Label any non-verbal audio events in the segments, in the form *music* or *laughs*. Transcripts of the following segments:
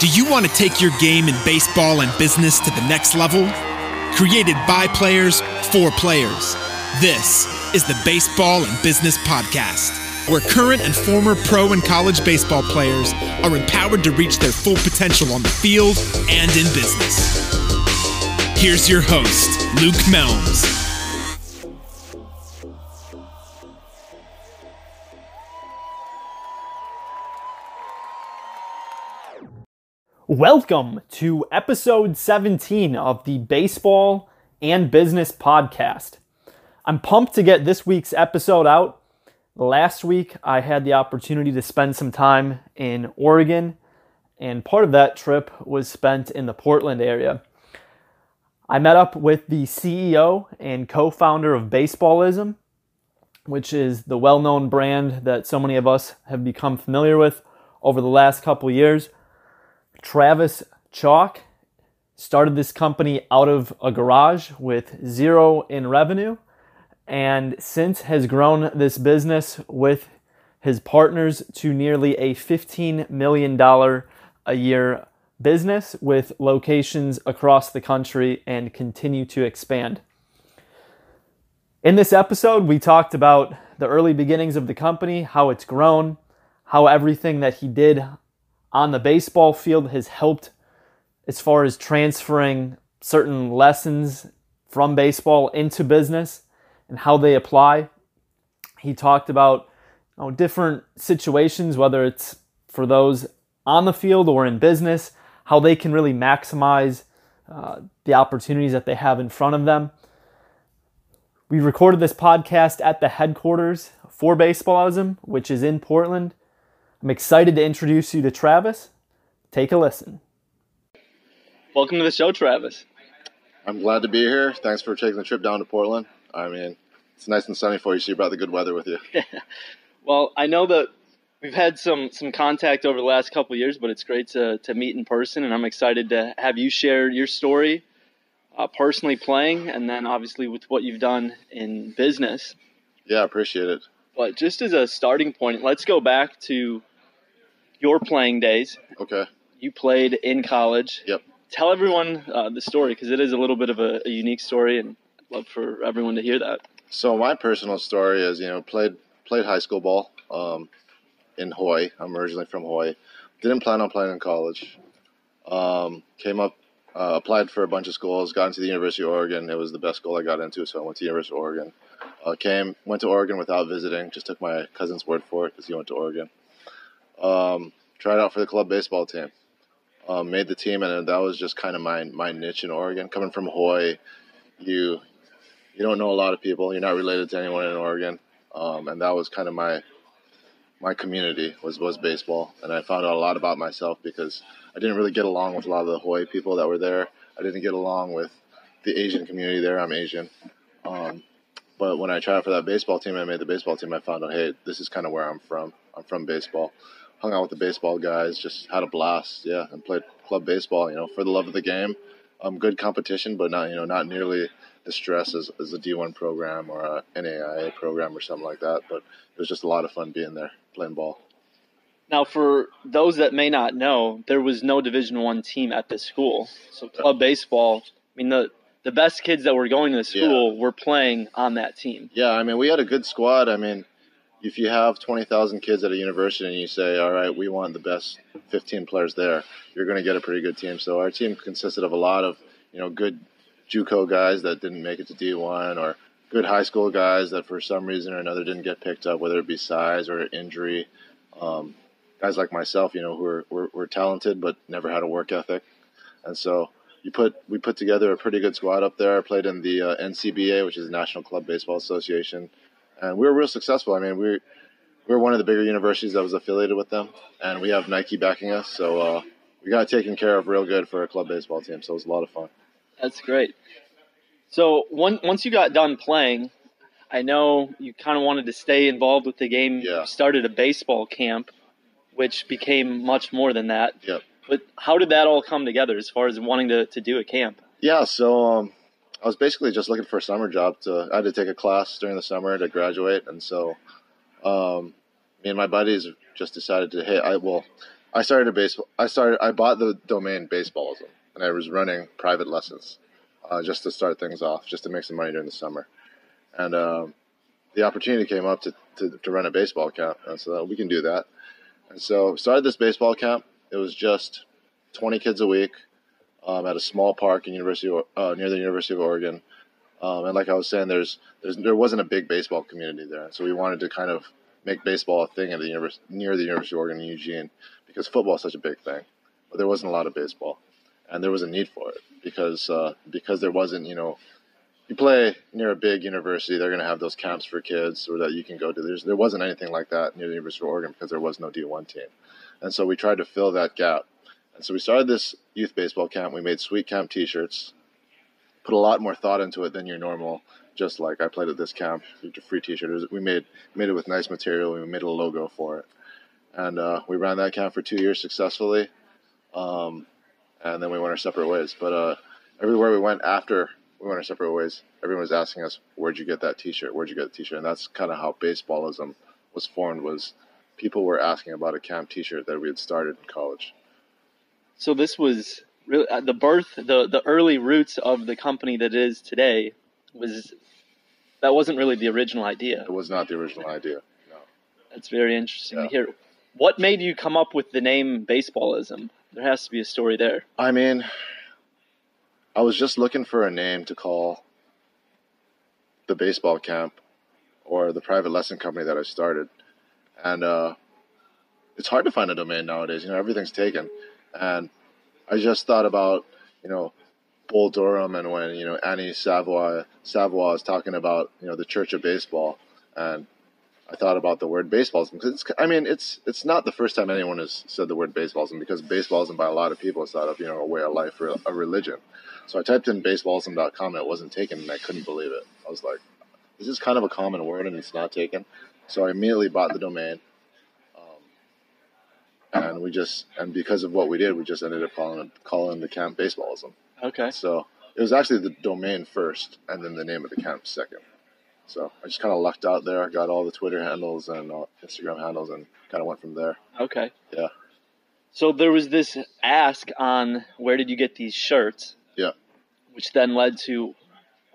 Do you want to take your game in baseball and business to the next level? Created by players for players. This is the Baseball and Business Podcast, where current and former pro and college baseball players are empowered to reach their full potential on the field and in business. Here's your host, Luke Melms. Welcome to episode 17 of the Baseball and Business Podcast. I'm pumped to get this week's episode out. Last week, I had the opportunity to spend some time in Oregon, and part of that trip was spent in the Portland area. I met up with the CEO and co founder of Baseballism, which is the well known brand that so many of us have become familiar with over the last couple years. Travis Chock started this company out of a garage with zero in revenue and since has grown this business with his partners to nearly a $15 million a year business with locations across the country and continue to expand. In this episode, we talked about the early beginnings of the company, how it's grown, how everything that he did on the baseball field has helped as far as transferring certain lessons from baseball into business and how they apply. He talked about you know, different situations, whether it's for those on the field or in business, how they can really maximize uh, the opportunities that they have in front of them. We recorded this podcast at the headquarters for Baseballism, which is in Portland. I'm excited to introduce you to Travis. Take a listen. Welcome to the show, Travis. I'm glad to be here. Thanks for taking the trip down to Portland. I mean, it's nice and sunny for you, so you brought the good weather with you. *laughs* well, I know that we've had some some contact over the last couple years, but it's great to to meet in person, and I'm excited to have you share your story, uh, personally playing, and then obviously with what you've done in business. Yeah, I appreciate it. But just as a starting point, let's go back to your playing days. Okay. You played in college. Yep. Tell everyone uh, the story because it is a little bit of a, a, unique story, and I'd love for everyone to hear that. So my personal story is, you know, played played high school ball um, in Hawaii. I'm originally from Hawaii. Didn't plan on playing in college. Um, came up, uh, applied for a bunch of schools, got into the University of Oregon. It was the best school I got into, so I went to University of Oregon. Uh, came, went to Oregon without visiting. Just took my cousin's word for it because he went to Oregon. Um, tried out for the club baseball team. Um, made the team, and that was just kind of my my niche in Oregon. Coming from Hawaii, you you don't know a lot of people. You're not related to anyone in Oregon, um, and that was kind of my my community was was baseball. And I found out a lot about myself because I didn't really get along with a lot of the Hawaii people that were there. I didn't get along with the Asian community there. I'm Asian. Um, but when I tried for that baseball team, I made the baseball team. I found out, hey, this is kind of where I'm from. I'm from baseball hung out with the baseball guys, just had a blast, yeah, and played club baseball, you know, for the love of the game. Um, good competition, but not you know not nearly the stress as, as a D1 program or a NAIA program or something like that. But it was just a lot of fun being there playing ball. Now, for those that may not know, there was no Division One team at this school, so club baseball. I mean the the best kids that were going to the school yeah. were playing on that team. Yeah, I mean we had a good squad. I mean if you have 20,000 kids at a university and you say, all right, we want the best 15 players there, you're going to get a pretty good team. So our team consisted of a lot of, you know, good JUCO guys that didn't make it to D1 or good high school guys that for some reason or another didn't get picked up, whether it be size or injury. Um, guys like myself, you know, who were, were, were talented but never had a work ethic. And so you put we put together a pretty good squad up there. I played in the uh, NCBA, which is the National Club Baseball Association and we were real successful. I mean, we we are one of the bigger universities that was affiliated with them, and we have Nike backing us, so uh, we got taken care of real good for a club baseball team. So it was a lot of fun. That's great. So one, once you got done playing, I know you kind of wanted to stay involved with the game. Yeah. You started a baseball camp, which became much more than that. Yep. But how did that all come together as far as wanting to, to do a camp? Yeah, so um, I was basically just looking for a summer job. To I had to take a class during the summer to graduate, and so um, me and my buddies just decided to. Hey, I well, I started a baseball. I started. I bought the domain baseballism, and I was running private lessons, uh, just to start things off, just to make some money during the summer, and um, the opportunity came up to, to, to run a baseball camp, and so we can do that, and so started this baseball camp. It was just 20 kids a week um, at a small park in University uh, near the University of Oregon. Um, and like I was saying, there's, there's there wasn't a big baseball community there, so we wanted to kind of make baseball a thing at the university near the University of Oregon in Eugene because football is such a big thing, but there wasn't a lot of baseball, and there was a need for it because uh, because there wasn't you know you play near a big university, they're going to have those camps for kids or that you can go to. There's, there wasn't anything like that near the University of Oregon because there was no D1 team. And so we tried to fill that gap. And so we started this youth baseball camp. We made sweet camp t-shirts, put a lot more thought into it than your normal, just like I played at this camp, free t-shirt. We made, made it with nice material. We made a logo for it. And uh, we ran that camp for two years successfully. Um, and then we went our separate ways. But uh, everywhere we went after we went our separate ways. Everyone was asking us, "Where'd you get that T-shirt? Where'd you get the T-shirt?" And that's kind of how baseballism was formed. Was people were asking about a camp T-shirt that we had started in college. So this was really uh, the birth, the the early roots of the company that is today. Was that wasn't really the original idea? It was not the original idea. No. That's very interesting yeah. to hear. What made you come up with the name baseballism? There has to be a story there. I mean, I was just looking for a name to call the baseball camp or the private lesson company that I started. And uh, it's hard to find a domain nowadays. You know, everything's taken. And I just thought about, you know, Bull Durham and when, you know, Annie Savoy, Savoy is talking about, you know, the Church of Baseball. And I thought about the word baseballism because I mean, it's it's not the first time anyone has said the word baseballism because baseballism by a lot of people is thought of, you know, a way of life or a religion. So I typed in baseballism.com and it wasn't taken and I couldn't believe it. I was like, this is kind of a common word and it's not taken. So I immediately bought the domain. And we just, and because of what we did, we just ended up calling it, calling the camp baseballism. Okay. So it was actually the domain first and then the name of the camp second. So I just kind of lucked out there. got all the Twitter handles and Instagram handles and kind of went from there. Okay. Yeah. So there was this ask on where did you get these shirts? Yeah. Which then led to,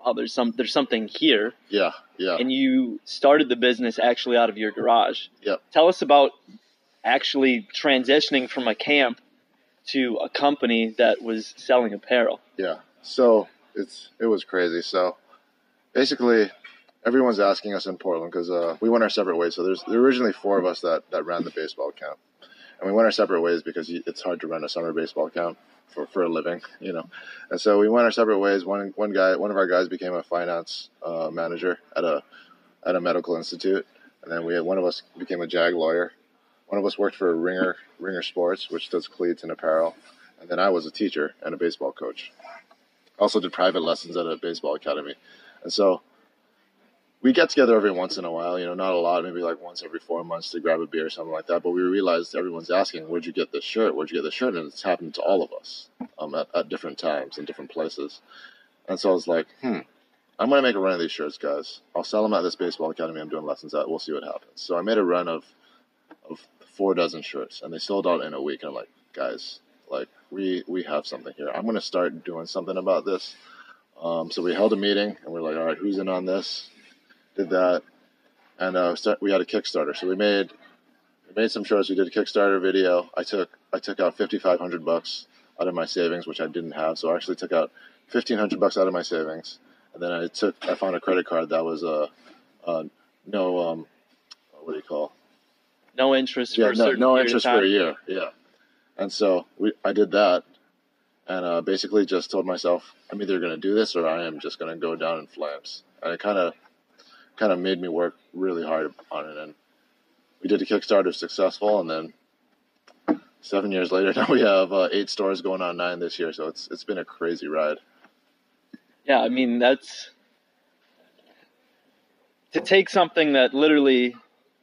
oh, there's some there's something here. Yeah, yeah. And you started the business actually out of your garage. Yeah. Tell us about actually transitioning from a camp to a company that was selling apparel. Yeah. So it's it was crazy. So basically, everyone's asking us in Portland because uh, we went our separate ways. So there's there originally four of us that that ran the baseball camp, and we went our separate ways because it's hard to run a summer baseball camp for, for a living, you know. And so we went our separate ways. One one guy, one of our guys, became a finance uh, manager at a at a medical institute, and then we had one of us became a JAG lawyer. One of us worked for Ringor Ringor Sports, which does cleats and apparel, and then I was a teacher and a baseball coach. Also did private lessons at a baseball academy, and so we get together every once in a while, you know, not a lot, maybe like once every four months to grab a beer or something like that. But we realized everyone's asking, where'd you get this shirt? Where'd you get this shirt? And it's happened to all of us um, at, at different times in different places. And so I was like, hmm, I'm going to make a run of these shirts, guys. I'll sell them at this baseball academy I'm doing lessons at. We'll see what happens. So I made a run of, of four dozen shirts and they sold out in a week. And I'm like, guys, like we, we have something here. I'm to start doing something about this. Um, so we held a meeting and we're like, all right, who's in on this? did that, and uh, start, we had a Kickstarter. So we made we made some shorts. We did a Kickstarter video. I took I took out fifty five hundred bucks out of my savings, which I didn't have. So I actually took out fifteen hundred bucks out of my savings, and then I took I found a credit card that was a uh, uh, no um, what do you call no interest yeah, no, no interest for a year yeah and so we I did that and uh, basically just told myself I'm either going to do this or I am just going to go down in flames and it kind of kind of made me work really hard on it. And we did a Kickstarter successful, and then seven years later, *laughs* now we have uh, eight stores going on nine this year. So it's it's been a crazy ride. Yeah, I mean that's to take something that literally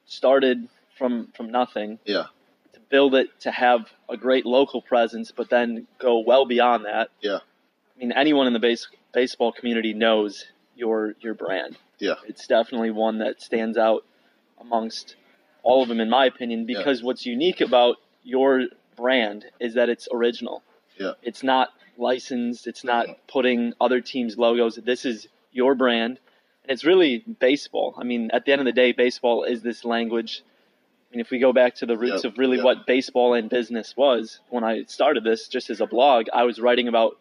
started from from nothing. Yeah. To build it to have a great local presence, but then go well beyond that. Yeah. I mean, anyone in the base, baseball community knows your your brand. Yeah. It's definitely one that stands out amongst all of them, in my opinion, because yeah. what's unique about your brand is that it's original. Yeah. It's not licensed. It's not putting other teams' logos. This is your brand, and it's really baseball. I mean, at the end of the day, baseball is this language. I mean, if we go back to the roots Yep, of really yep. what baseball and business was, when I started this just as a blog, I was writing about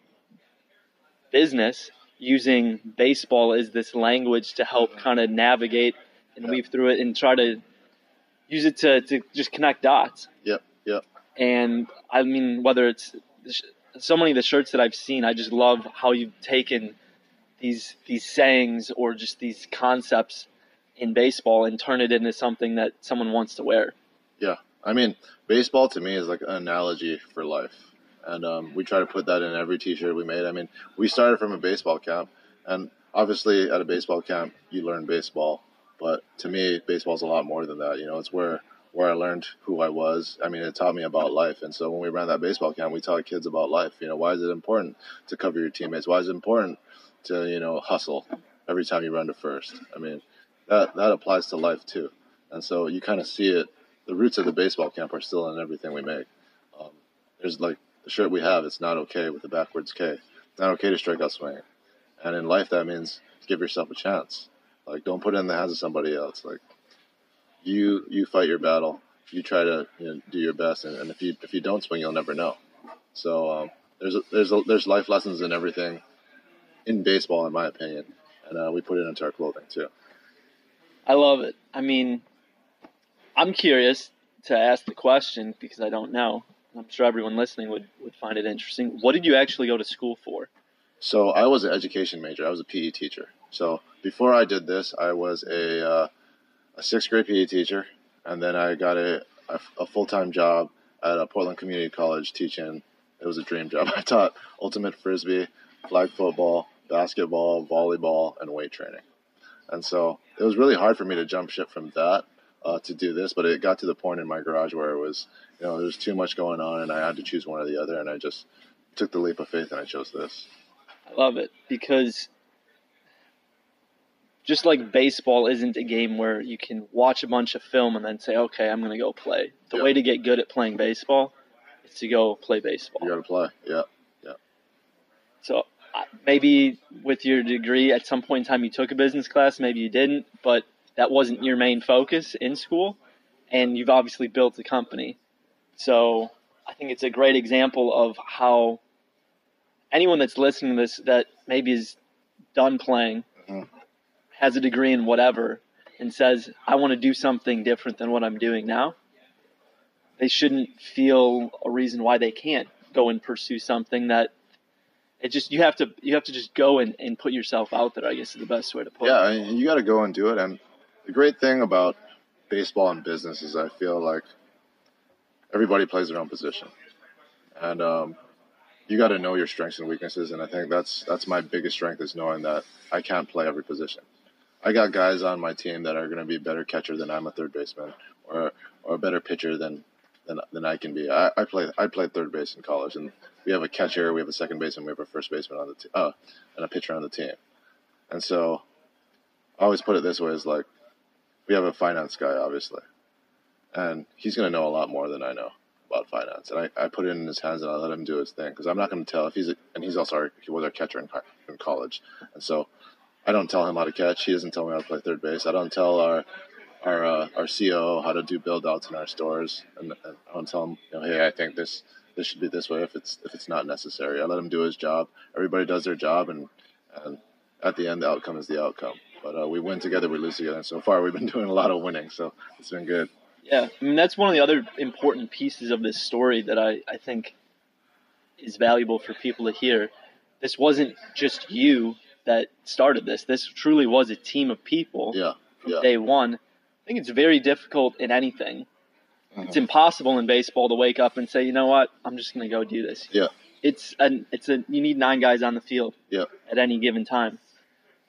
business using baseball as this language to help mm-hmm. kind of navigate and Yep. weave through it and try to use it to, to just connect dots. Yep, yep. And I mean, whether it's so many of the shirts that I've seen, I just love how you've taken these these sayings or just these concepts in baseball and turn it into something that someone wants to wear. Yeah, I mean, baseball to me is like an analogy for life, and um, we try to put that in every T-shirt we made. I mean, we started from a baseball camp, and obviously at a baseball camp you learn baseball, but to me, baseball's a lot more than that. You know, it's where where I learned who I was. I mean, it taught me about life, and so when we ran that baseball camp, we taught kids about life. You know, why is it important to cover your teammates? Why is it important to you know hustle every time you run to first? I mean, that that applies to life too, and so you kind of see it the roots of the baseball camp are still in everything we make. Um, there's like the shirt we have. It's not okay with the backwards K. It's not okay to strike out swinging. And in life, that means give yourself a chance. Like don't put it in the hands of somebody else. Like you you fight your battle. You try to you know, do your best, and, and if you if you don't swing, you'll never know. So um, there's a, there's a, there's life lessons in everything in baseball, in my opinion, and uh, we put it into our clothing too. I love it. I mean, I'm curious to ask the question because I don't know. I'm sure everyone listening would, would find it interesting. What did you actually go to school for? So I was an education major. I was a PE teacher. So before I did this, I was a uh, a sixth grade PE teacher, and then I got a a, a full time job at a Portland Community College teaching. It was a dream job. *laughs* I taught ultimate frisbee, flag football, basketball, volleyball, and weight training. And so it was really hard for me to jump ship from that uh, to do this, but it got to the point in my garage where it was, you know, there was too much going on, and I had to choose one or the other, and I just took the leap of faith and I chose this. I love it because just like baseball isn't a game where you can watch a bunch of film and then say, okay, I'm going to go play. The Yeah. way to get good at playing baseball is to go play baseball. You got to play, yeah. Yeah. So maybe with your degree, at some point in time, you took a business class, maybe you didn't, but that wasn't your main focus in school. And you've obviously built a company. So I think it's a great example of how anyone that's listening to this that maybe is done playing, Mhm. has a degree in whatever, and says, I want to do something different than what I'm doing now, they shouldn't feel a reason why they can't go and pursue something that it just you have to you have to just go and, and put yourself out there i guess is the best way to put Yeah, it Yeah, you got to go and do it. And the great thing about baseball and business is I feel like everybody plays their own position, and um, you got to know your strengths and weaknesses. And I think that's that's my biggest strength is knowing that I can't play every position. I got guys on my team that are going to be a better catcher than I'm a third baseman, or or a better pitcher than than, than I can be. I, I play I played third base in college, and we have a catcher, we have a second baseman, we have a first baseman on the team, uh, and a pitcher on the team. And so I always put it this way: is like we have a finance guy, obviously, and he's going to know a lot more than I know about finance. And I, I put it in his hands and I let him do his thing because I'm not going to tell if he's a, and he's also our, he was our catcher in, in college, and so I don't tell him how to catch. He doesn't tell me how to play third base. I don't tell our our uh, our COO how to do build outs in our stores, and, and I don't tell him, you know, hey, I think this this should be this way if it's if it's not necessary. I let him do his job. Everybody does their job, and and at the end, the outcome is the outcome. But uh, we win together, we lose together. And so far, we've been *laughs* doing a lot of winning, so it's been good. yeah i mean that's one of the other important pieces of this story that i, I think is valuable for people to hear this wasn't just you that started this this truly was a team of people Yeah, from yeah. day one think it's very difficult in anything. It's impossible in baseball to wake up and say you know what? I'm just going to go do this. Yeah. it's an it's a you need nine guys on the field Yeah. at any given time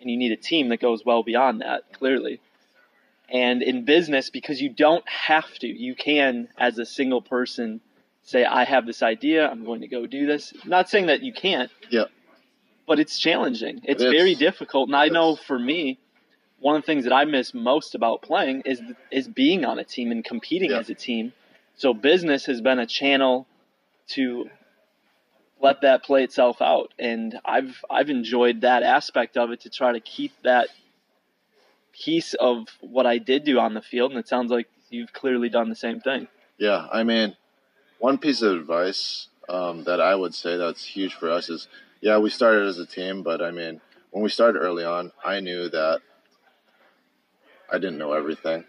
and you need a team that goes well beyond that clearly. And in business because you don't have to you can as a single person say i have this idea i'm going to go do this. I'm not saying that you can't. Yeah. but it's challenging. It's It very difficult and i know for me one of the things that i miss most about playing is is being on a team and competing Yeah. as a team so business has been a channel to let that play itself out. And I've I've enjoyed that aspect of it to try to keep that piece of what I did do on the field. And it sounds like you've clearly done the same thing. Yeah, I mean, one piece of advice um, that I would say that's huge for us is, yeah, we started as a team, but I mean, when we started early on, I knew that I didn't know everything,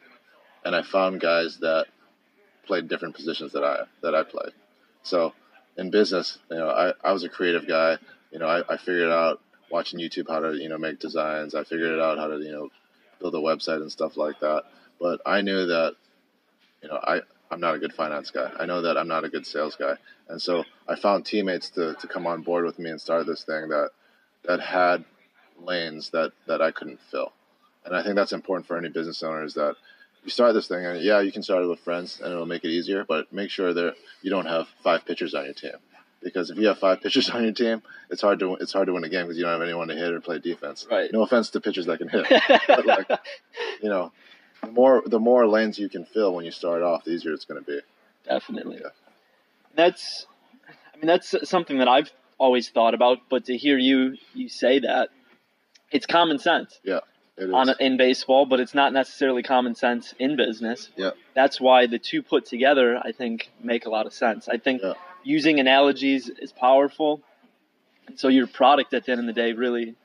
and I found guys that played different positions that I that I played. So in business, you know, I, I was a creative guy. You know, I, I figured out watching YouTube how to, you know, make designs. I figured it out how to, you know, build a website and stuff like that. But I knew that, you know, I, I'm not a good finance guy. I know that I'm not a good sales guy. And so I found teammates to, to come on board with me and start this thing that, that had lanes that, that I couldn't fill. And I think that's important for any business owners that you start this thing, and yeah, you can start it with friends, and it'll make it easier. But make sure that you don't have five pitchers on your team, because if you have five *laughs* pitchers on your team, it's hard to it's hard to win a game because you don't have anyone to hit or play defense. Right. No offense to pitchers that can hit, *laughs* but like, you know, the more the more lanes you can fill when you start off, the easier it's going to be. Definitely. Yeah. That's, I mean, that's something that I've always thought about. But to hear you you say that, it's common sense. Yeah on in baseball, but it's not necessarily common sense in business. Yeah. That's why the two put together, I think, make a lot of sense. I think yeah. using analogies is powerful. So your product at the end of the day really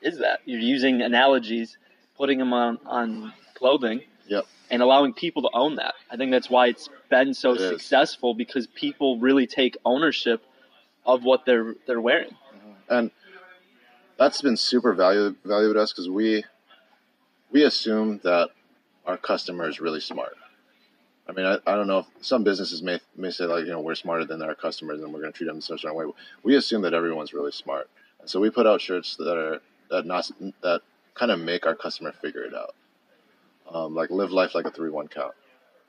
is that. You're using analogies, putting them on, on clothing. Yep. And allowing people to own that. I think that's why it's been so it successful is. because people really take ownership of what they're they're wearing. And that's been super valuable valuable to us because we we assume that our customer is really smart. I mean, I, I don't know if some businesses may may say like you know we're smarter than our customers and we're going to treat them in such a way. We assume that everyone's really smart, and so we put out shirts that are that not that kind of make our customer figure it out. Um, like live life like a three one count.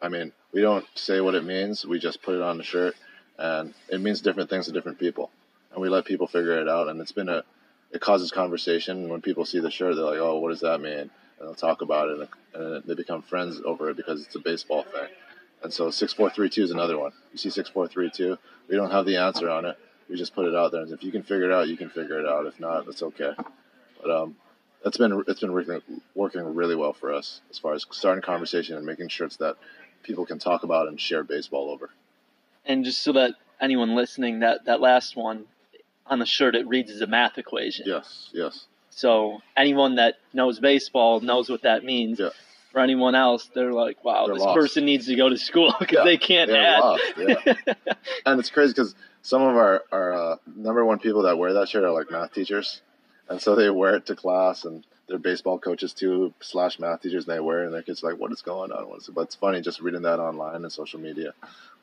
I mean, we don't say what it means. We just put it on the shirt, and it means different things to different people, and we let people figure it out. And it's been a it causes conversation when people see the shirt. They're like, "Oh, what does that mean?" And they'll talk about it, and, they become friends over it because it's a baseball thing. And so six four three two is another one. You see six four three two. We don't have the answer on it. We just put it out there, and if you can figure it out, you can figure it out. If not, that's okay. But um, that's been it's been working working really well for us as far as starting conversation and making sure it's that people can talk about and share baseball over. And just so that anyone listening, that that last one on the shirt it reads as a math equation. Yes, yes. So anyone that knows baseball knows what that means. Yeah. For anyone else, they're like, "Wow, they're this lost. person needs to go to school *laughs* because yeah. they can't add." Lost, yeah. *laughs* and it's crazy because some of our our uh, number one people that wear that shirt are like math teachers, and so they wear it to class, and they're baseball coaches too slash math teachers. And they wear it, and their kids are like, "What is going on?" But it's funny just reading that online and social media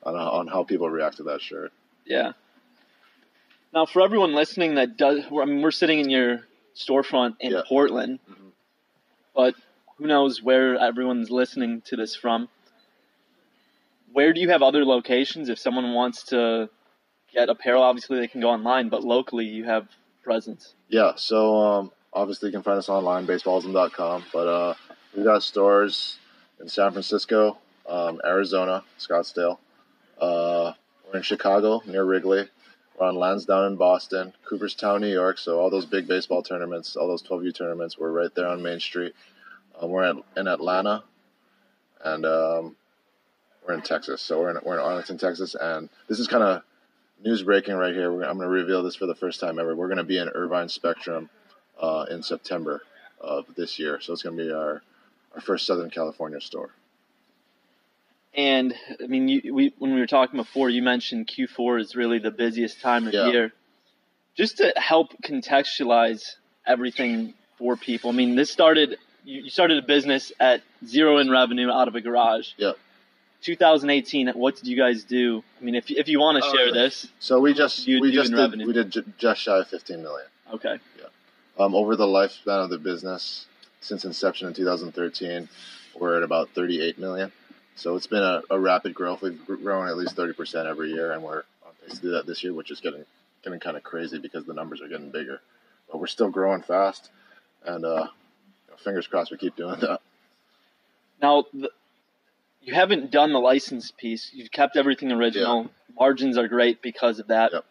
on on how people react to that shirt. Yeah. Now, for everyone listening that does, I mean, we're sitting in your storefront in yeah. Portland, mm-hmm. but who knows where everyone's listening to this from. Where do you have other locations if someone wants to get apparel? Obviously, they can go online, but locally, you have presence. Yeah, so um, obviously, you can find us online, baseballism.com. but uh, we got stores in San Francisco, um, Arizona, Scottsdale. Uh, we're in Chicago near Wrigley. We're on Lansdowne in Boston, Cooperstown, New York. So all those big baseball tournaments, all those 12U tournaments, we're right there on Main Street. Um, we're at, in Atlanta, and um, we're in Texas. So we're in, we're in Arlington, Texas, and this is kind of news breaking right here. I'm going to reveal this for the first time ever. We're going to be in Irvine Spectrum uh, in September of this year. So it's going to be our our first Southern California store. And I mean, you, we, when we were talking before, you mentioned Q4 is really the busiest time of yeah. year. Just to help contextualize everything for people, I mean, this started. You started a business at zero in revenue out of a garage. Yeah. 2018. What did you guys do? I mean, if if you want to share uh, this. So we just we just did revenue? we did j- just shy of 15 million. Okay. Yeah. Um, over the lifespan of the business, since inception in 2013, we're at about 38 million. So it's been a, a rapid growth. We've grown at least 30% every year, and we're on pace to do that this year, which is getting getting kind of crazy because the numbers are getting bigger. But we're still growing fast, and uh, you know, fingers crossed we keep doing that. Now, the, you haven't done the license piece. You've kept everything original. Margins are great because of that. Yep.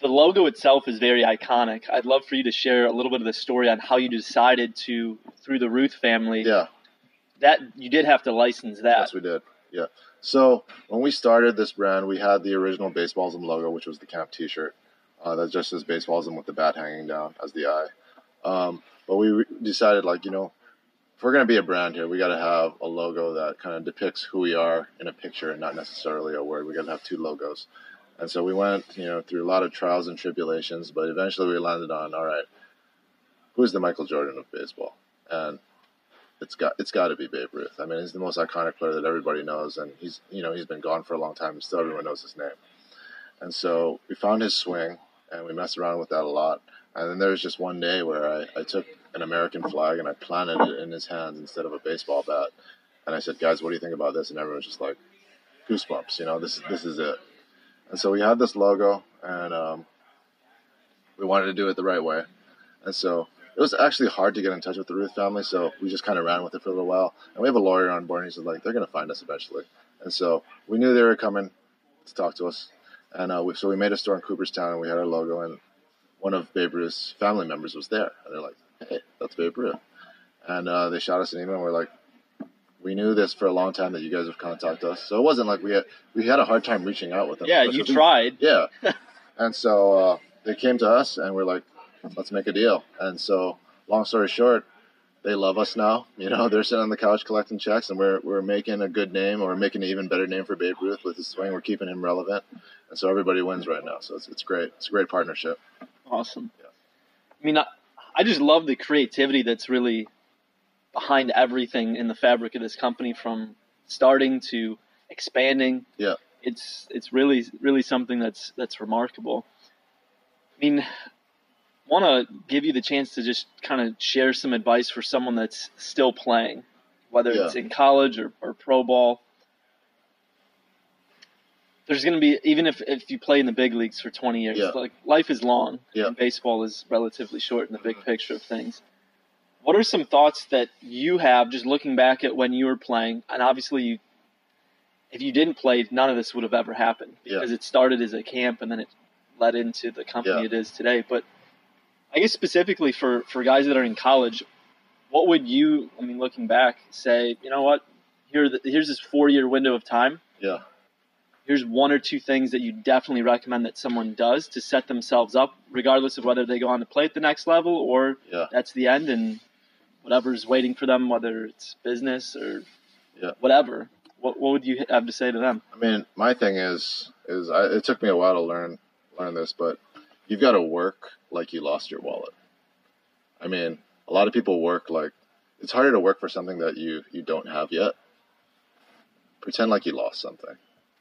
The logo itself is very iconic. I'd love for you to share a little bit of the story on how you decided to, through the Ruth family, Yeah, that you did have to license that. yes, we did. Yeah. So when we started this brand, we had the original Baseballism logo, which was the camp T-shirt. Uh, that just says Baseballism with the bat hanging down as the eye. Um, but we re- decided, like, you know, if we're gonna be a brand here, we got to have a logo that kind of depicts who we are in a picture and not necessarily a word. We got to have two logos. And so we went, you know, through a lot of trials and tribulations, but eventually we landed on, all right, who's the Michael Jordan of baseball? And it's got it's got to be Babe Ruth. I mean, he's the most iconic player that everybody knows, and he's you know he's been gone for a long time, and still everyone knows his name. And so we found his swing, and we messed around with that a lot. And then there was just one day where I, I took an American flag and I planted it in his hands instead of a baseball bat. And I said, guys, what do you think about this? And everyone was just like, goosebumps. You know, this is this is it. And so we had this logo, and um, we wanted to do it the right way. And so it was actually hard to get in touch with the Ruth family, so we just kind of ran with it for a little while. And we have a lawyer on board, and he said, like, they're going to find us eventually. And so we knew they were coming to talk to us. And uh, we, so we made a store in Cooperstown, and we had our logo, and one of Babe Ruth's family members was there. And they're like, hey, that's Babe Ruth. And uh, they shot us an email, and we're like, we knew this for a long time that you guys would contact us. So it wasn't like we had we had a hard time reaching out with them. yeah, you tried. yeah. *laughs* and so uh, they came to us and we're like, let's make a deal. And so, long story short, they love us now. *laughs* You know, they're sitting on the couch collecting checks, and we're we're making a good name, or making an even better name for Babe Ruth with his swing. We're keeping him relevant, and so everybody wins right now. So it's, it's great. It's a great partnership. Awesome. Yeah. I mean, I, I just love the creativity that's really behind everything in the fabric of this company, from starting to expanding. Yeah. It's it's really really something that's that's remarkable. I mean, want to give you the chance to just kind of share some advice for someone that's still playing, whether Yeah. it's in college or, or pro ball. There's going to be even if if you play in the big leagues for 20 years, Yeah. like life is long. Yeah. And baseball is relatively short in the big mm-hmm. picture of things. What are some thoughts that you have just looking back at when you were playing? And obviously, you, if you didn't play, none of this would have ever happened because it started as a camp and then it led into the company it is today. But I guess specifically for, for guys that are in college, what would you, I mean, looking back, say, you know what? Here, the, here's this four year window of time. Yeah. Here's one or two things that you definitely recommend that someone does to set themselves up, regardless of whether they go on to play at the next level or Yeah. that's the end and whatever's waiting for them, whether it's business or Yeah. whatever. What, what would you have to say to them? I mean, my thing is, is I, it took me a while to learn learn this, but you've got to work like you lost your wallet. I mean, a lot of people work like it's harder to work for something that you you don't have yet. Pretend like you lost something.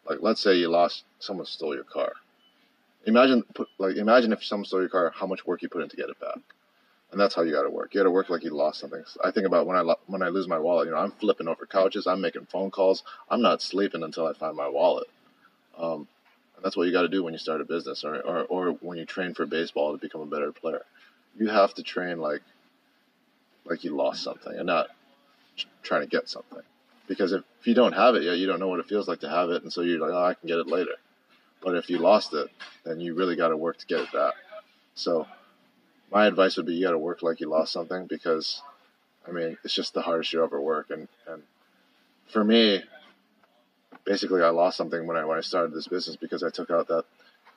Like let's say you lost someone stole your car. Imagine like imagine if someone stole your car, how much work you put in to get it back. And that's how you got to work. You got to work like you lost something. I think about when I lo- when I lose my wallet. You know, I'm flipping over couches. I'm making phone calls. I'm not sleeping until I find my wallet. Um, that's what you got to do when you start a business, or, or or when you train for baseball to become a better player. You have to train like like you lost something, and not trying to get something. Because if, if you don't have it yet, you don't know what it feels like to have it, and so you're like, oh, I can get it later. But if you lost it, then you really got to work to get it back. So my advice would be you got to work like you lost something because, I mean, it's just the hardest you ever work. And, and for me, basically, I lost something when I when I started this business because I took out that,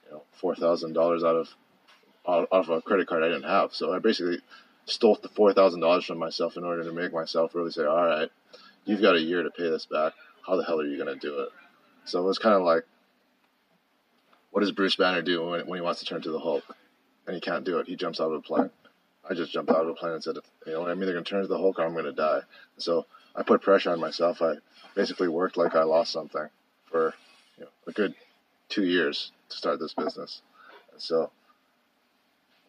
you know, four thousand dollars out of out of a credit card I didn't have. So I basically stole the four thousand dollars from myself in order to make myself really say, all right, you've got a year to pay this back. How the hell are you going to do it? So it was kind of like, what does Bruce Banner do when, when he wants to turn to the Hulk? and he can't do it. He jumps out of a plane. I just jumped out of a plane and said, you know, I'm either going to turn to the Hulk or I'm going to die. So I put pressure on myself. I basically worked like I lost something for you know, a good two years to start this business. And so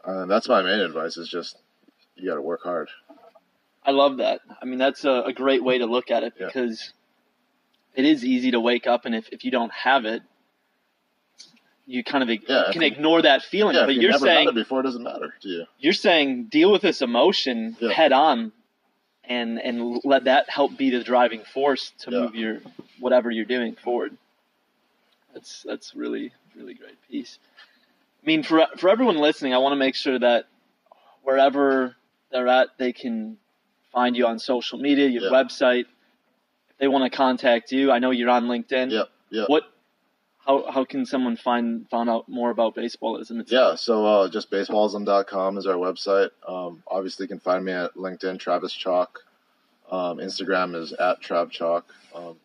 uh, that's my main advice is just you got to work hard. I love that. I mean, that's a, a great way to look at it Yeah. because it is easy to wake up and if, if you don't have it, you kind of Yeah, can ignore that feeling. Yeah, but you you're never saying it before, it doesn't matter to you. you're saying deal with this emotion Yeah. head on and and let that help be the driving force to Yeah. move your whatever you're doing forward. That's that's really really great piece. I mean, for for everyone listening, I want to make sure that wherever they're at, they can find you on social media, your Yeah. website. If they want to contact you, I know you're on LinkedIn. Yep. Yep. What? How how can someone find find out more about baseballism? It's Yeah, so uh, just baseballism.com is our website. Um, obviously, you can find me at LinkedIn, Travis Chock. Um, Instagram is at Trav Chock. Um,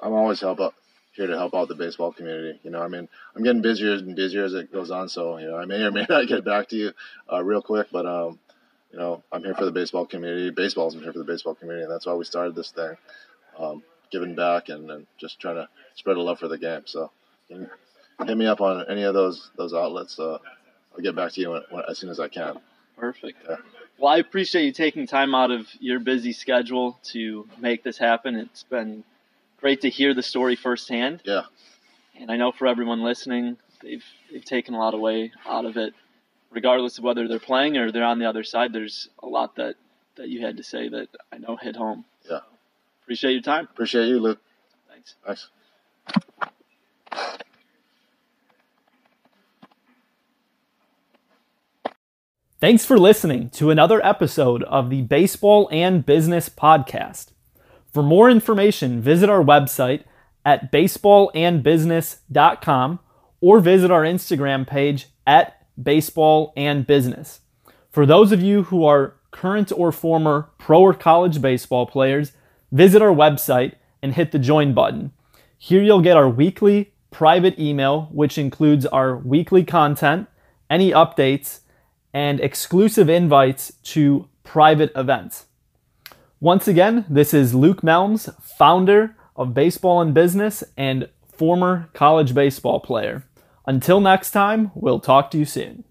I'm always help out, here to help out the baseball community. You know, I mean, I'm getting busier and busier as it goes on, so you know, I may or may *laughs* not get back to you uh, real quick, but um, you know, I'm here for the baseball community. Baseball's here for the baseball community, and that's why we started this thing, um, giving back and, and just trying to spread a love for the game. So, hit me up on any of those those outlets. Uh, I'll get back to you when, when, as soon as I can. Perfect. Yeah. Well, I appreciate you taking time out of your busy schedule to make this happen. It's been great to hear the story firsthand. Yeah. And I know for everyone listening, they've they've taken a lot away out of it, regardless of whether they're playing or they're on the other side. There's a lot that that you had to say that I know hit home. Yeah. Appreciate your time. Appreciate you, Luke. Thanks. Thanks. Thanks for listening to another episode of the Baseball and Business Podcast. For more information, visit our website at baseballandbusiness.com or visit our Instagram page at baseball and business. For those of you who are current or former pro or college baseball players, visit our website and hit the join button. Here you'll get our weekly private email, which includes our weekly content, any updates, and exclusive invites to private events. Once again, this is Luke Melms, founder of Baseball and Business and former college baseball player. Until next time, we'll talk to you soon.